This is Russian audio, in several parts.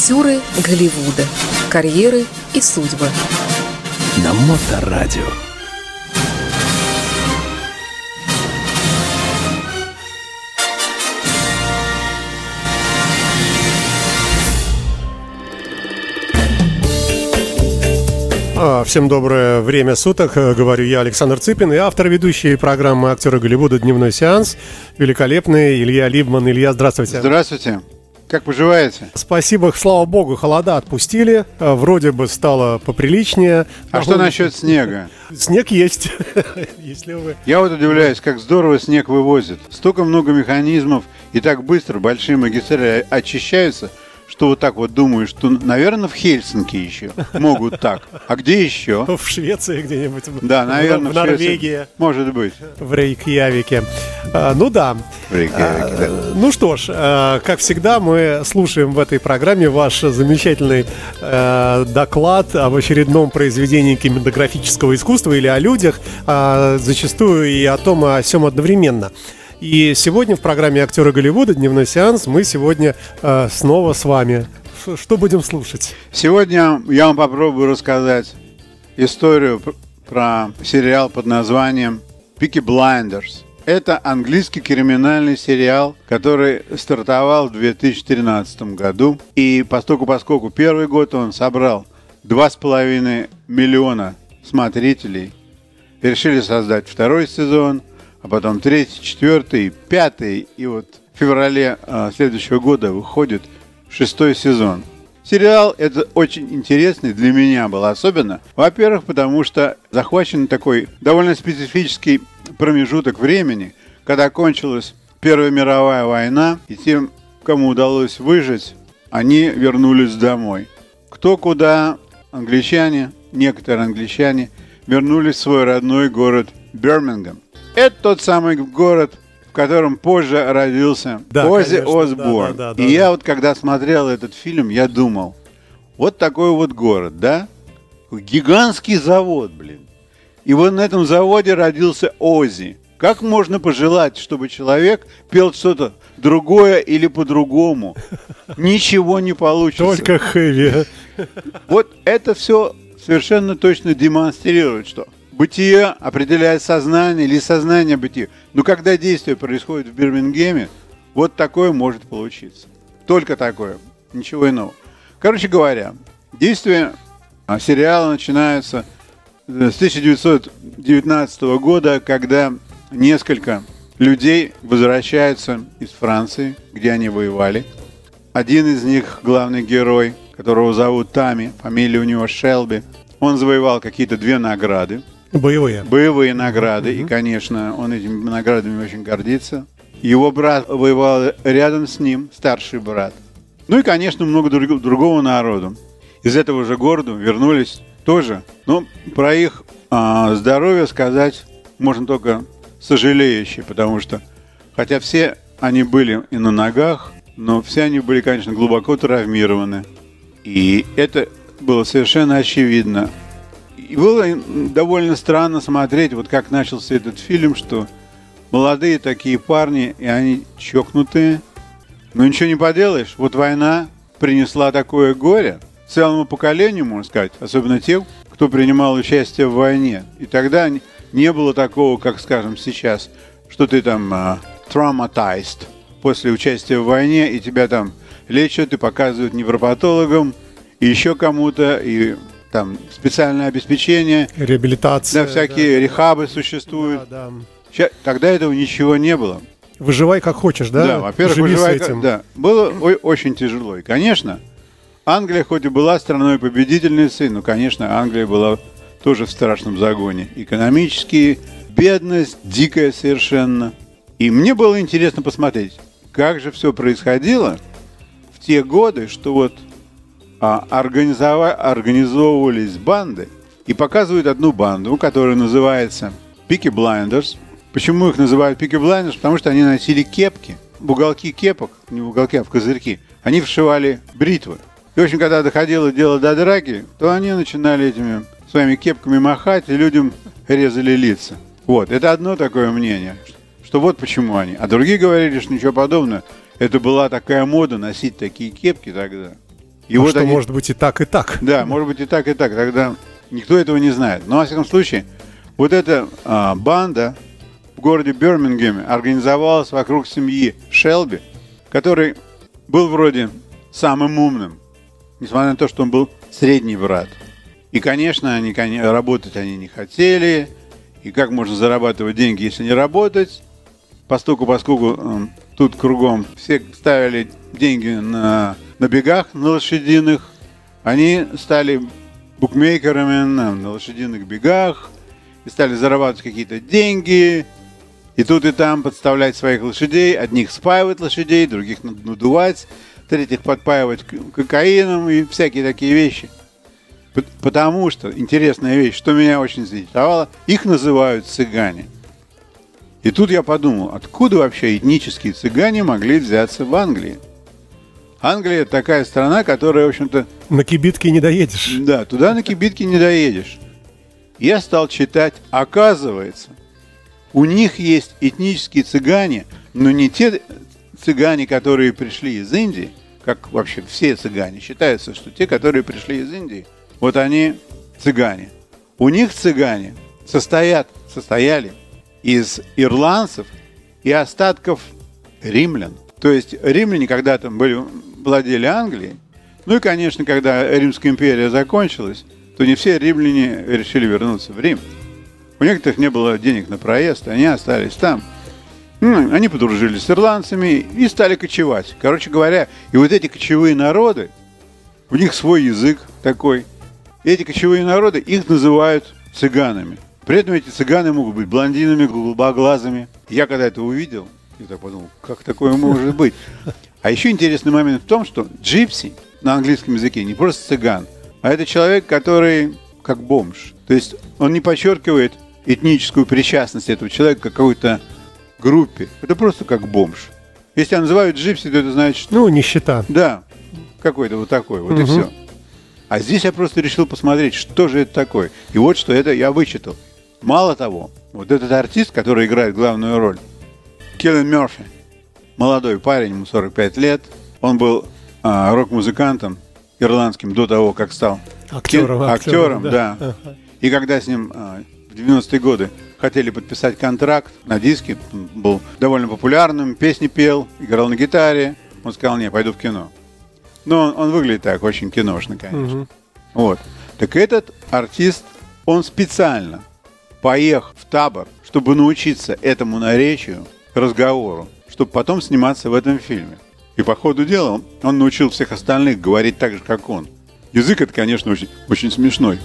Актеры Голливуда. Карьеры и судьбы. На Моторадио. А, всем доброе время суток, э, говорю я, Александр Цыпин, и автор ведущей программы «Актеры Голливуда. Дневной сеанс», великолепный Илья Либман. Илья, здравствуйте. Здравствуйте. Как поживаете? Спасибо, слава богу, холода отпустили, э, вроде бы стало поприличнее. А что насчет снега? Снег есть, если вы... Я вот удивляюсь, как здорово снег вывозит. Столько много механизмов, и так быстро большие магистрали очищаются – что вот так вот думаю, что, наверное, в Хельсинки еще могут так. А где еще? В Швеции где-нибудь. Да, наверное, в, в Норвегии. Может быть. В Рейкьявике. А, ну да. В Рейкьявике, да. А, ну что ж, а, как всегда, мы слушаем в этой программе ваш замечательный доклад об очередном произведении кинематографического искусства или о людях, зачастую и о том, и о всем одновременно. И сегодня в программе «Актеры Голливуда. Дневной сеанс» мы сегодня э, снова с вами. Ш что будем слушать? Сегодня я вам попробую рассказать историю про сериал под названием «Пики Blinders». Это английский криминальный сериал, который стартовал в 2013 году. И поскольку, поскольку первый год он собрал 2,5 миллиона смотрителей, решили создать второй сезон – а потом третий, четвертый, пятый, и вот в феврале а, следующего года выходит шестой сезон. Сериал это очень интересный для меня был особенно. Во-первых, потому что захвачен такой довольно специфический промежуток времени, когда кончилась Первая мировая война, и тем, кому удалось выжить, они вернулись домой. Кто куда, англичане, некоторые англичане, вернулись в свой родной город Бирмингем. Это тот самый город, в котором позже родился да, Ози конечно, Осборн. Да, да, да, и да, я вот когда смотрел этот фильм, я думал, вот такой вот город, да? Гигантский завод, блин. И вот на этом заводе родился Ози. Как можно пожелать, чтобы человек пел что-то другое или по-другому? Ничего не получится. Только хэви. Вот это все совершенно точно демонстрирует, что бытие определяет сознание или сознание бытие. Но когда действие происходит в Бирмингеме, вот такое может получиться. Только такое, ничего иного. Короче говоря, действие а, сериала начинается с 1919 года, когда несколько людей возвращаются из Франции, где они воевали. Один из них, главный герой, которого зовут Тами, фамилия у него Шелби, он завоевал какие-то две награды. Боевые. Боевые награды. Mm-hmm. И, конечно, он этими наградами очень гордится. Его брат воевал рядом с ним, старший брат. Ну и, конечно, много друг, другого народу. Из этого же города вернулись тоже. Но про их а, здоровье сказать можно только сожалеющие, потому что, хотя все они были и на ногах, но все они были, конечно, глубоко травмированы. И это было совершенно очевидно. И было довольно странно смотреть, вот как начался этот фильм, что молодые такие парни, и они чокнутые. Но ничего не поделаешь, вот война принесла такое горе целому поколению, можно сказать, особенно тем, кто принимал участие в войне. И тогда не было такого, как, скажем, сейчас, что ты там traumatized после участия в войне, и тебя там лечат и показывают невропатологам, и еще кому-то, и там специальное обеспечение. Реабилитация. Да, всякие да, рехабы да. существуют. Да, да. Сейчас, тогда этого ничего не было. Выживай как хочешь, да? Да, во-первых, Живи выживай как... Да, было очень тяжело. И, конечно, Англия хоть и была страной победительницей, но, конечно, Англия была тоже в страшном загоне. Экономически, бедность дикая совершенно. И мне было интересно посмотреть, как же все происходило в те годы, что вот а, организовывались банды и показывают одну банду, которая называется Пики Blinders. Почему их называют Пики Blinders? Потому что они носили кепки, уголки кепок, не уголки, а в козырьки, они вшивали бритвы. И, в общем, когда доходило дело до драки, то они начинали этими своими кепками махать, и людям резали лица. Вот, это одно такое мнение, что вот почему они. А другие говорили, что ничего подобного. Это была такая мода носить такие кепки тогда. И А вот что они- может быть и так, и так. Да, может быть и так, и так. Тогда никто этого не знает. Но, во всяком случае, вот эта а, банда в городе Бирмингеме организовалась вокруг семьи Шелби, который был вроде самым умным, несмотря на то, что он был средний брат. И, конечно, они работать они не хотели. И как можно зарабатывать деньги, если не работать? Поскольку, поскольку эм, тут кругом все ставили деньги на, на бегах, на лошадиных, они стали букмекерами на, лошадиных бегах и стали зарабатывать какие-то деньги. И тут и там подставлять своих лошадей. Одних спаивать лошадей, других над- надувать, третьих подпаивать кокаином и всякие такие вещи. Потому что, интересная вещь, что меня очень заинтересовало, их называют цыгане. И тут я подумал, откуда вообще этнические цыгане могли взяться в Англии? Англия такая страна, которая, в общем-то, На кибитке не доедешь. да, туда на кибитке не доедешь. Я стал читать, оказывается, у них есть этнические цыгане, но не те цыгане, которые пришли из Индии, как вообще все цыгане. Считается, что те, которые пришли из Индии, вот они цыгане. У них цыгане состоят, состояли из ирландцев и остатков римлян. То есть римляне когда-то были, владели Англией. Ну и, конечно, когда Римская империя закончилась, то не все римляне решили вернуться в Рим. У некоторых не было денег на проезд, они остались там. Ну, Они подружились с ирландцами и стали кочевать. Короче говоря, и вот эти кочевые народы, у них свой язык такой. И эти кочевые народы, их называют цыганами. При этом эти цыганы могут быть блондинами, голубоглазыми. Я когда это увидел, я так подумал, как такое может быть? А еще интересный момент в том, что джипси на английском языке не просто цыган, а это человек, который как бомж. То есть он не подчеркивает этническую причастность этого человека к какой-то группе. Это просто как бомж. Если тебя называют джипси, то это значит, Ну, нищета. да, какой-то вот такой, вот и все. А здесь я просто решил посмотреть, что же это такое. И вот что это я вычитал. Мало того, вот этот артист, который играет главную роль, Келлен Мерфи, молодой парень, ему 45 лет, он был а, рок-музыкантом ирландским до того, как стал Актером, ки- актером, да. да. И когда с ним а, в 90-е годы хотели подписать контракт на диске, он был довольно популярным, песни пел, играл на гитаре, он сказал, не, пойду в кино. Но он, он выглядит так, очень киношно, конечно. Вот. Так этот артист, он специально поехал в табор, чтобы научиться этому наречию, разговору, чтобы потом сниматься в этом фильме. И по ходу дела он, научил всех остальных говорить так же, как он. Язык это, конечно, очень, очень смешной.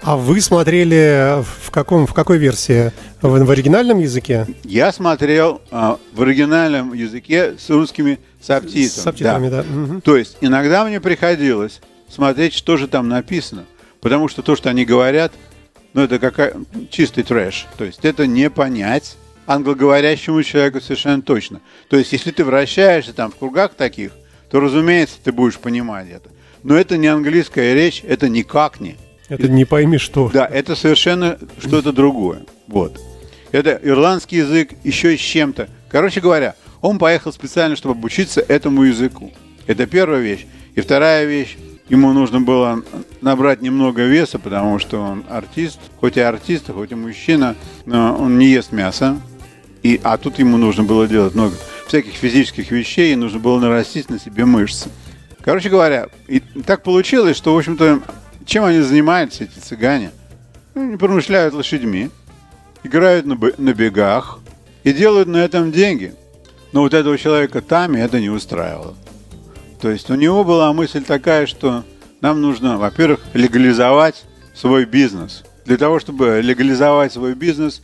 А вы смотрели в, каком, в какой версии? В, в оригинальном языке? Я смотрел а, в оригинальном языке с русскими субтитрами. С субтитрами, да. Мгм. То есть иногда мне приходилось смотреть, что же там написано. Потому что то, что они говорят, ну это какая чистый трэш. То есть это не понять англоговорящему человеку совершенно точно. То есть если ты вращаешься там в кругах таких, то, разумеется, ты будешь понимать это. Но это не английская речь, это никак не. Это не пойми что. Да, это совершенно что-то другое. Вот. Это ирландский язык еще с чем-то. Короче говоря, он поехал специально, чтобы обучиться этому языку. Это первая вещь. И вторая вещь, ему нужно было набрать немного веса, потому что он артист, хоть и артист, хоть и мужчина, но он не ест мясо. И, а тут ему нужно было делать много всяких физических вещей, и нужно было нарастить на себе мышцы. Короче говоря, и так получилось, что, в общем-то, чем они занимаются, эти цыгане? Ну, Они промышляют лошадьми, играют на, на бегах и делают на этом деньги. Но вот этого человека Тами это не устраивало. То есть у него была мысль такая, что нам нужно, во-первых, легализовать свой бизнес. Для того, чтобы легализовать свой бизнес,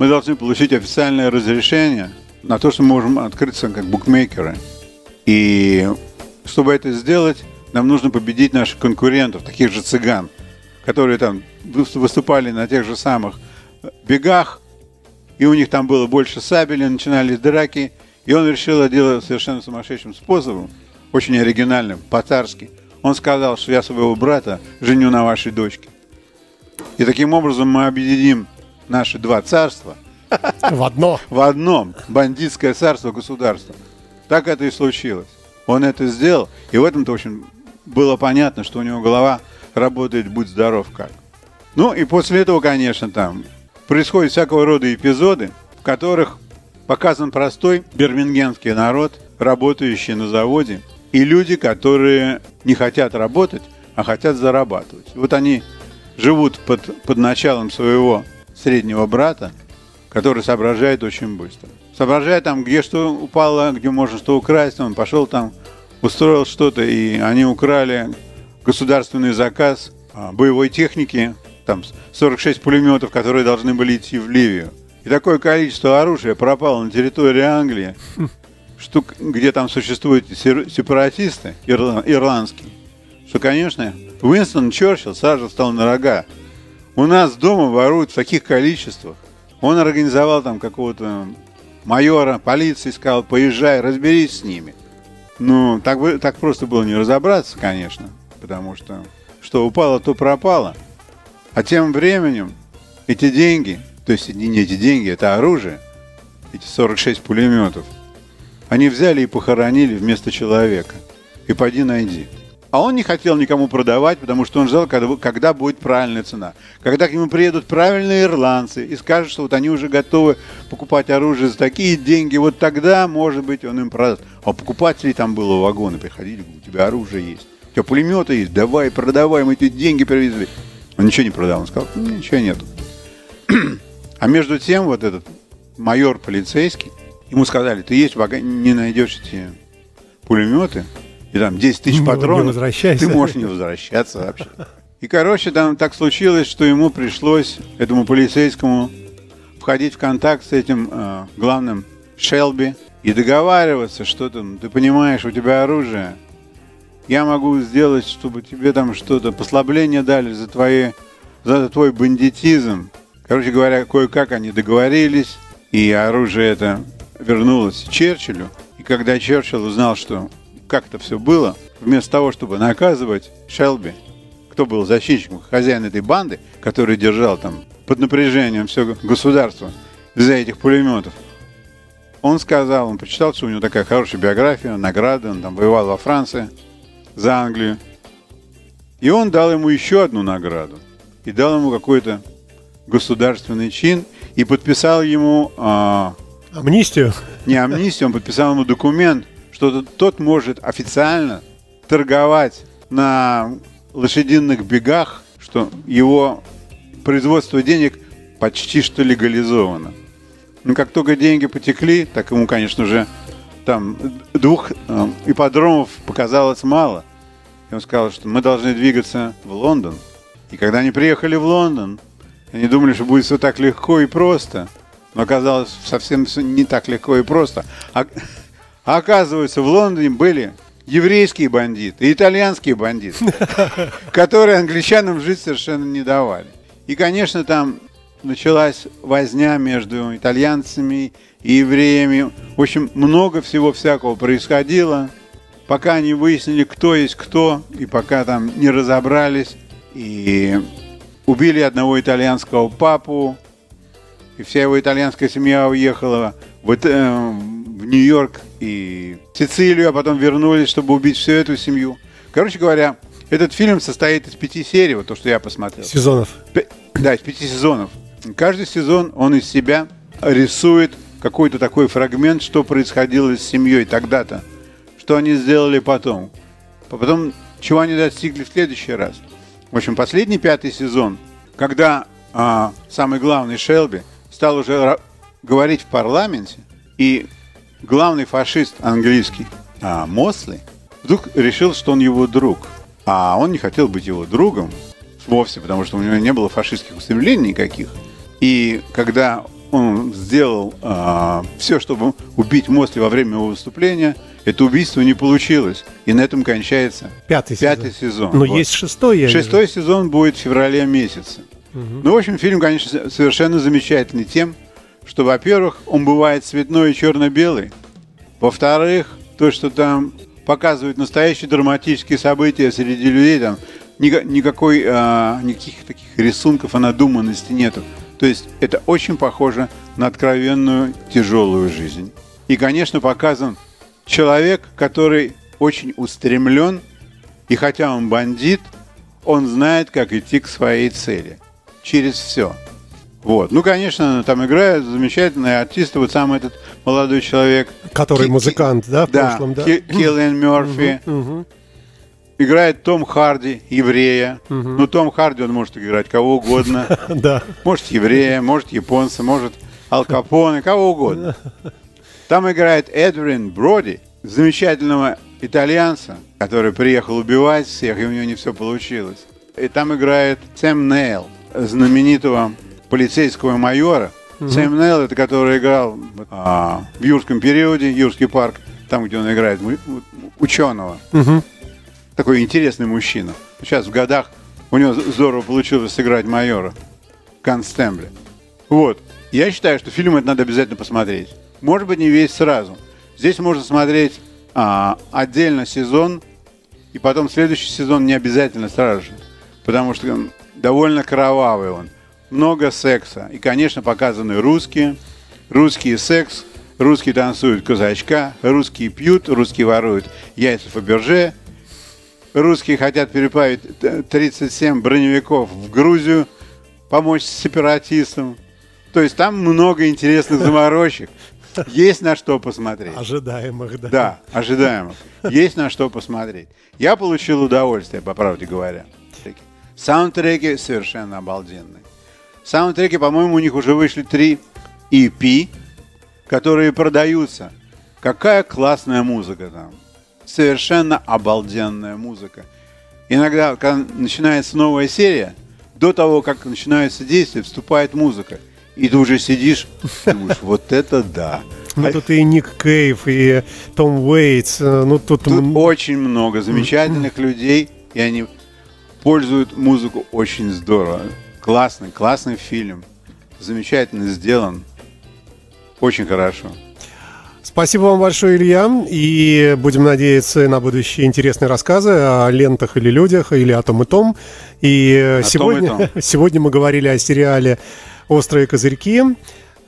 мы должны получить официальное разрешение на то, что мы можем открыться как букмекеры. И чтобы это сделать, нам нужно победить наших конкурентов, таких же цыган, которые там выс- выступали на тех же самых э, бегах, и у них там было больше сабелей, начинались драки, и он решил это делать совершенно сумасшедшим способом, очень оригинальным, по-царски. Он сказал, что я своего брата женю на вашей дочке. И таким образом мы объединим наши два царства В одно. в одном бандитское царство государство. Так это и случилось. Он это сделал, и в этом-то, в общем, было понятно, что у него голова работает «Будь здоров как». Ну и после этого, конечно, там происходят всякого рода эпизоды, в которых показан простой бирмингемский народ, работающий на заводе, и люди, которые не хотят работать, а хотят зарабатывать. Вот они живут под, под началом своего среднего брата, который соображает очень быстро. Соображает там, где что упало, где можно что украсть, он пошел там, устроил что-то, и они украли государственный заказ а, боевой техники, там 46 пулеметов, которые должны были идти в Ливию. И такое количество оружия пропало на территории Англии, что, где там существуют сепаратисты ирландские, что, конечно, Уинстон Черчилл сразу встал на рога. У нас дома воруют в таких количествах. Он организовал там какого-то майора полиции, сказал, поезжай, разберись с ними. Ну, так, бы, так просто было не разобраться, конечно, потому что что упало, то пропало. А тем временем эти деньги, то есть не эти деньги, это оружие, эти 46 пулеметов, они взяли и похоронили вместо человека. И пойди найди. А он не хотел никому продавать, потому что он ждал, когда, когда будет правильная цена. Когда к нему приедут правильные ирландцы и скажут, что вот они уже готовы покупать оружие за такие деньги, вот тогда, может быть, он им продаст. А покупателей там было вагоны, приходили, у тебя оружие есть, у тебя пулеметы есть, давай, продавай, мы эти деньги привезли. Он ничего не продал, он сказал, ничего нету. А между тем вот этот майор полицейский, ему сказали, ты есть не найдешь эти пулеметы, и там 10 тысяч патронов, ты можешь не возвращаться вообще. И, короче, там так случилось, что ему пришлось, этому полицейскому, входить в контакт с этим э, главным Шелби и договариваться, что там, ты понимаешь, у тебя оружие, я могу сделать, чтобы тебе там что-то, послабление дали за, твои, за твой бандитизм. Короче говоря, кое-как они договорились, и оружие это вернулось Черчиллю. И когда Черчилль узнал, что как это все было, вместо того, чтобы наказывать Шелби, кто был защитником, хозяин этой банды, который держал там под напряжением все государство из-за этих пулеметов, он сказал, он прочитал, что у него такая хорошая биография, награды, он там воевал во Франции за Англию. И он дал ему еще одну награду. И дал ему какой-то государственный чин и подписал ему... А, амнистию? Не амнистию, он подписал ему документ, что тот может официально торговать на лошадиных бегах, что его производство денег почти что легализовано. Но как только деньги потекли, так ему, конечно же, там двух э, ипподромов показалось мало. И он сказал, что мы должны двигаться в Лондон. И когда они приехали в Лондон, они думали, что будет все так легко и просто. Но оказалось совсем не так легко и просто. А а оказывается, в Лондоне были еврейские бандиты и итальянские бандиты, которые англичанам жить совершенно не давали. И, конечно, там началась возня между итальянцами и евреями. В общем, много всего всякого происходило, пока они выяснили, кто есть кто, и пока там не разобрались. И убили одного итальянского папу, и вся его итальянская семья уехала в, э, в Нью-Йорк и Сицилию, а потом вернулись, чтобы убить всю эту семью. Короче говоря, этот фильм состоит из пяти серий, вот то, что я посмотрел. Сезонов. П- да, из пяти сезонов. Каждый сезон он из себя рисует какой-то такой фрагмент, что происходило с семьей тогда-то, что они сделали потом. Потом, чего они достигли в следующий раз. В общем, последний пятый сезон, когда а, самый главный Шелби стал уже говорить в парламенте, и главный фашист английский а, Мосли вдруг решил, что он его друг. А он не хотел быть его другом вовсе, потому что у него не было фашистских устремлений никаких. И когда он сделал а, все, чтобы убить Мосли во время его выступления, это убийство не получилось. И на этом кончается пятый, пятый сезон. сезон. Но вот. есть шестой, я Шестой вижу. сезон будет в феврале месяце. Угу. Ну, в общем, фильм, конечно, совершенно замечательный тем, что, во-первых, он бывает цветной и черно-белый. Во-вторых, то, что там показывают настоящие драматические события среди людей, там никакой, а, никаких таких рисунков о надуманности нету. То есть это очень похоже на откровенную тяжелую жизнь. И, конечно, показан человек, который очень устремлен И хотя он бандит, он знает, как идти к своей цели. Через все. Вот. Ну, конечно, там играют замечательные артисты. Вот сам этот молодой человек. Который Ки- музыкант, да, в да, прошлом, да? Ки- Киллиан Мерфи. Играет Том Харди, еврея. Ну, Том Харди, он может играть кого угодно. Да. Может, еврея, может, японца, может, Ал Капоне, кого угодно. Там играет Эдвин Броди, замечательного итальянца, который приехал убивать всех, и у него не все получилось. И там играет Сэм Нейл, знаменитого полицейского майора. Сэм Нейл, это который играл а, в юрском периоде, Юрский парк, там, где он играет ученого. Мгм. Такой интересный мужчина. Сейчас в годах у него здорово получилось сыграть майора в Констембле. Вот. Я считаю, что фильм это надо обязательно посмотреть. Может быть, не весь сразу. Здесь можно смотреть а, отдельно сезон, и потом следующий сезон не обязательно сразу же. Потому что довольно кровавый он. Много секса. И, конечно, показаны русские. Русский секс. Русские танцуют казачка. Русские пьют. Русские воруют яйца Фаберже. Русские хотят переправить э, 37 броневиков в Грузию, помочь сепаратистам. То есть там много интересных заморочек. Есть на что посмотреть. Ожидаемых, да. Да, ожидаемо. Есть на что посмотреть. Я получил удовольствие, по правде говоря. Саундтреки совершенно обалденные. Саундтреки, по-моему, у них уже вышли три EP, которые продаются. Какая классная музыка там. Совершенно обалденная музыка. Иногда, когда начинается новая серия, до того, как начинается действие, вступает музыка. И ты уже сидишь, думаешь, вот это да. Ну, А тут и Ник Кейв, и Том Уэйтс. э, Ну, тут... Тут очень много замечательных людей, и они пользуют музыку очень здорово. Классный, классный фильм. Замечательно сделан. Очень хорошо. Спасибо вам большое, Илья. И будем надеяться на будущие интересные рассказы о лентах или людях, или о том и том. И О том и сегодня, сегодня мы говорили о сериале «Острые козырьки».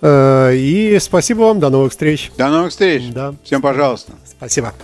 Э, И спасибо вам. До новых встреч. До новых встреч. Да. Всем пожалуйста. Спасибо.